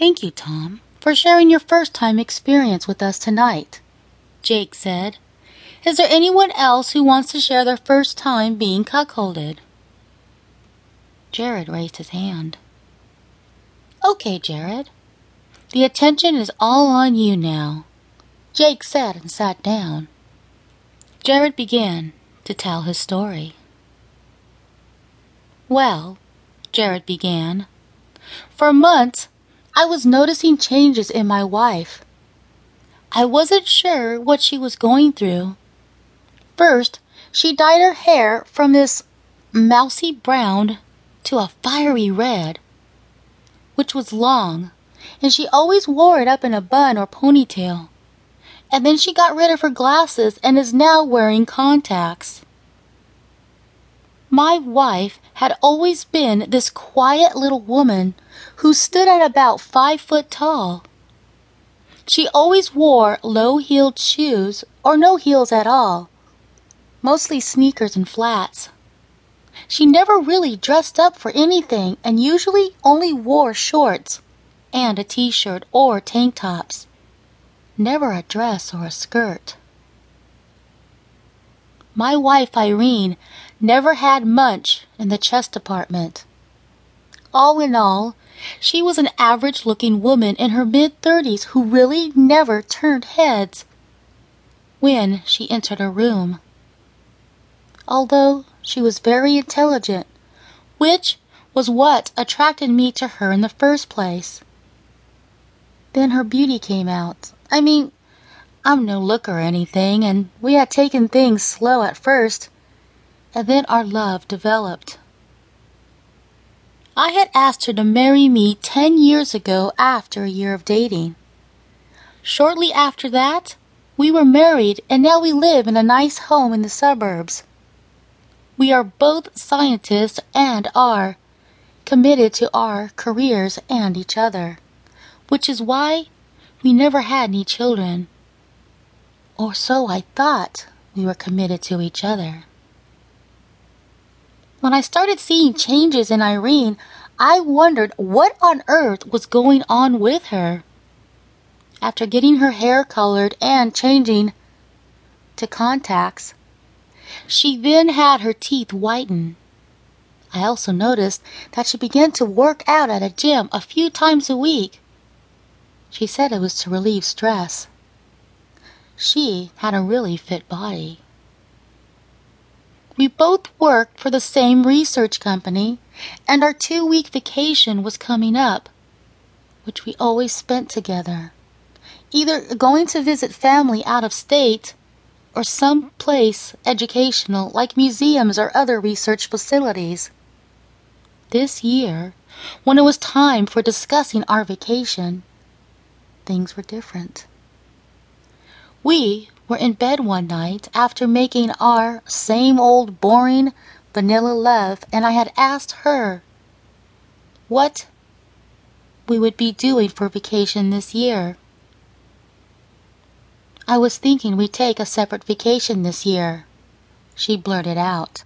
Thank you, Tom, for sharing your first time experience with us tonight, Jake said. Is there anyone else who wants to share their first time being cuckolded? Jared raised his hand. Okay, Jared. The attention is all on you now, Jake said and sat down. Jared began to tell his story. Well, Jared began, for months I was noticing changes in my wife. I wasn't sure what she was going through. First, she dyed her hair from this mousy brown to a fiery red, which was long, and she always wore it up in a bun or ponytail. And then she got rid of her glasses and is now wearing contacts. My wife had always been this quiet little woman who stood at about five foot tall. She always wore low heeled shoes or no heels at all, mostly sneakers and flats. She never really dressed up for anything and usually only wore shorts and a t shirt or tank tops, never a dress or a skirt. My wife Irene never had much in the chest department. All in all, she was an average looking woman in her mid thirties who really never turned heads when she entered a room. Although she was very intelligent, which was what attracted me to her in the first place. Then her beauty came out. I mean, I'm no looker or anything, and we had taken things slow at first, and then our love developed. I had asked her to marry me ten years ago after a year of dating. Shortly after that, we were married, and now we live in a nice home in the suburbs. We are both scientists and are committed to our careers and each other, which is why we never had any children. Or so I thought we were committed to each other. When I started seeing changes in Irene, I wondered what on earth was going on with her. After getting her hair colored and changing to contacts, she then had her teeth whiten. I also noticed that she began to work out at a gym a few times a week. She said it was to relieve stress. She had a really fit body. We both worked for the same research company, and our two week vacation was coming up, which we always spent together, either going to visit family out of state or some place educational like museums or other research facilities. This year, when it was time for discussing our vacation, things were different. We were in bed one night after making our same old boring vanilla love, and I had asked her what we would be doing for vacation this year. I was thinking we'd take a separate vacation this year, she blurted out.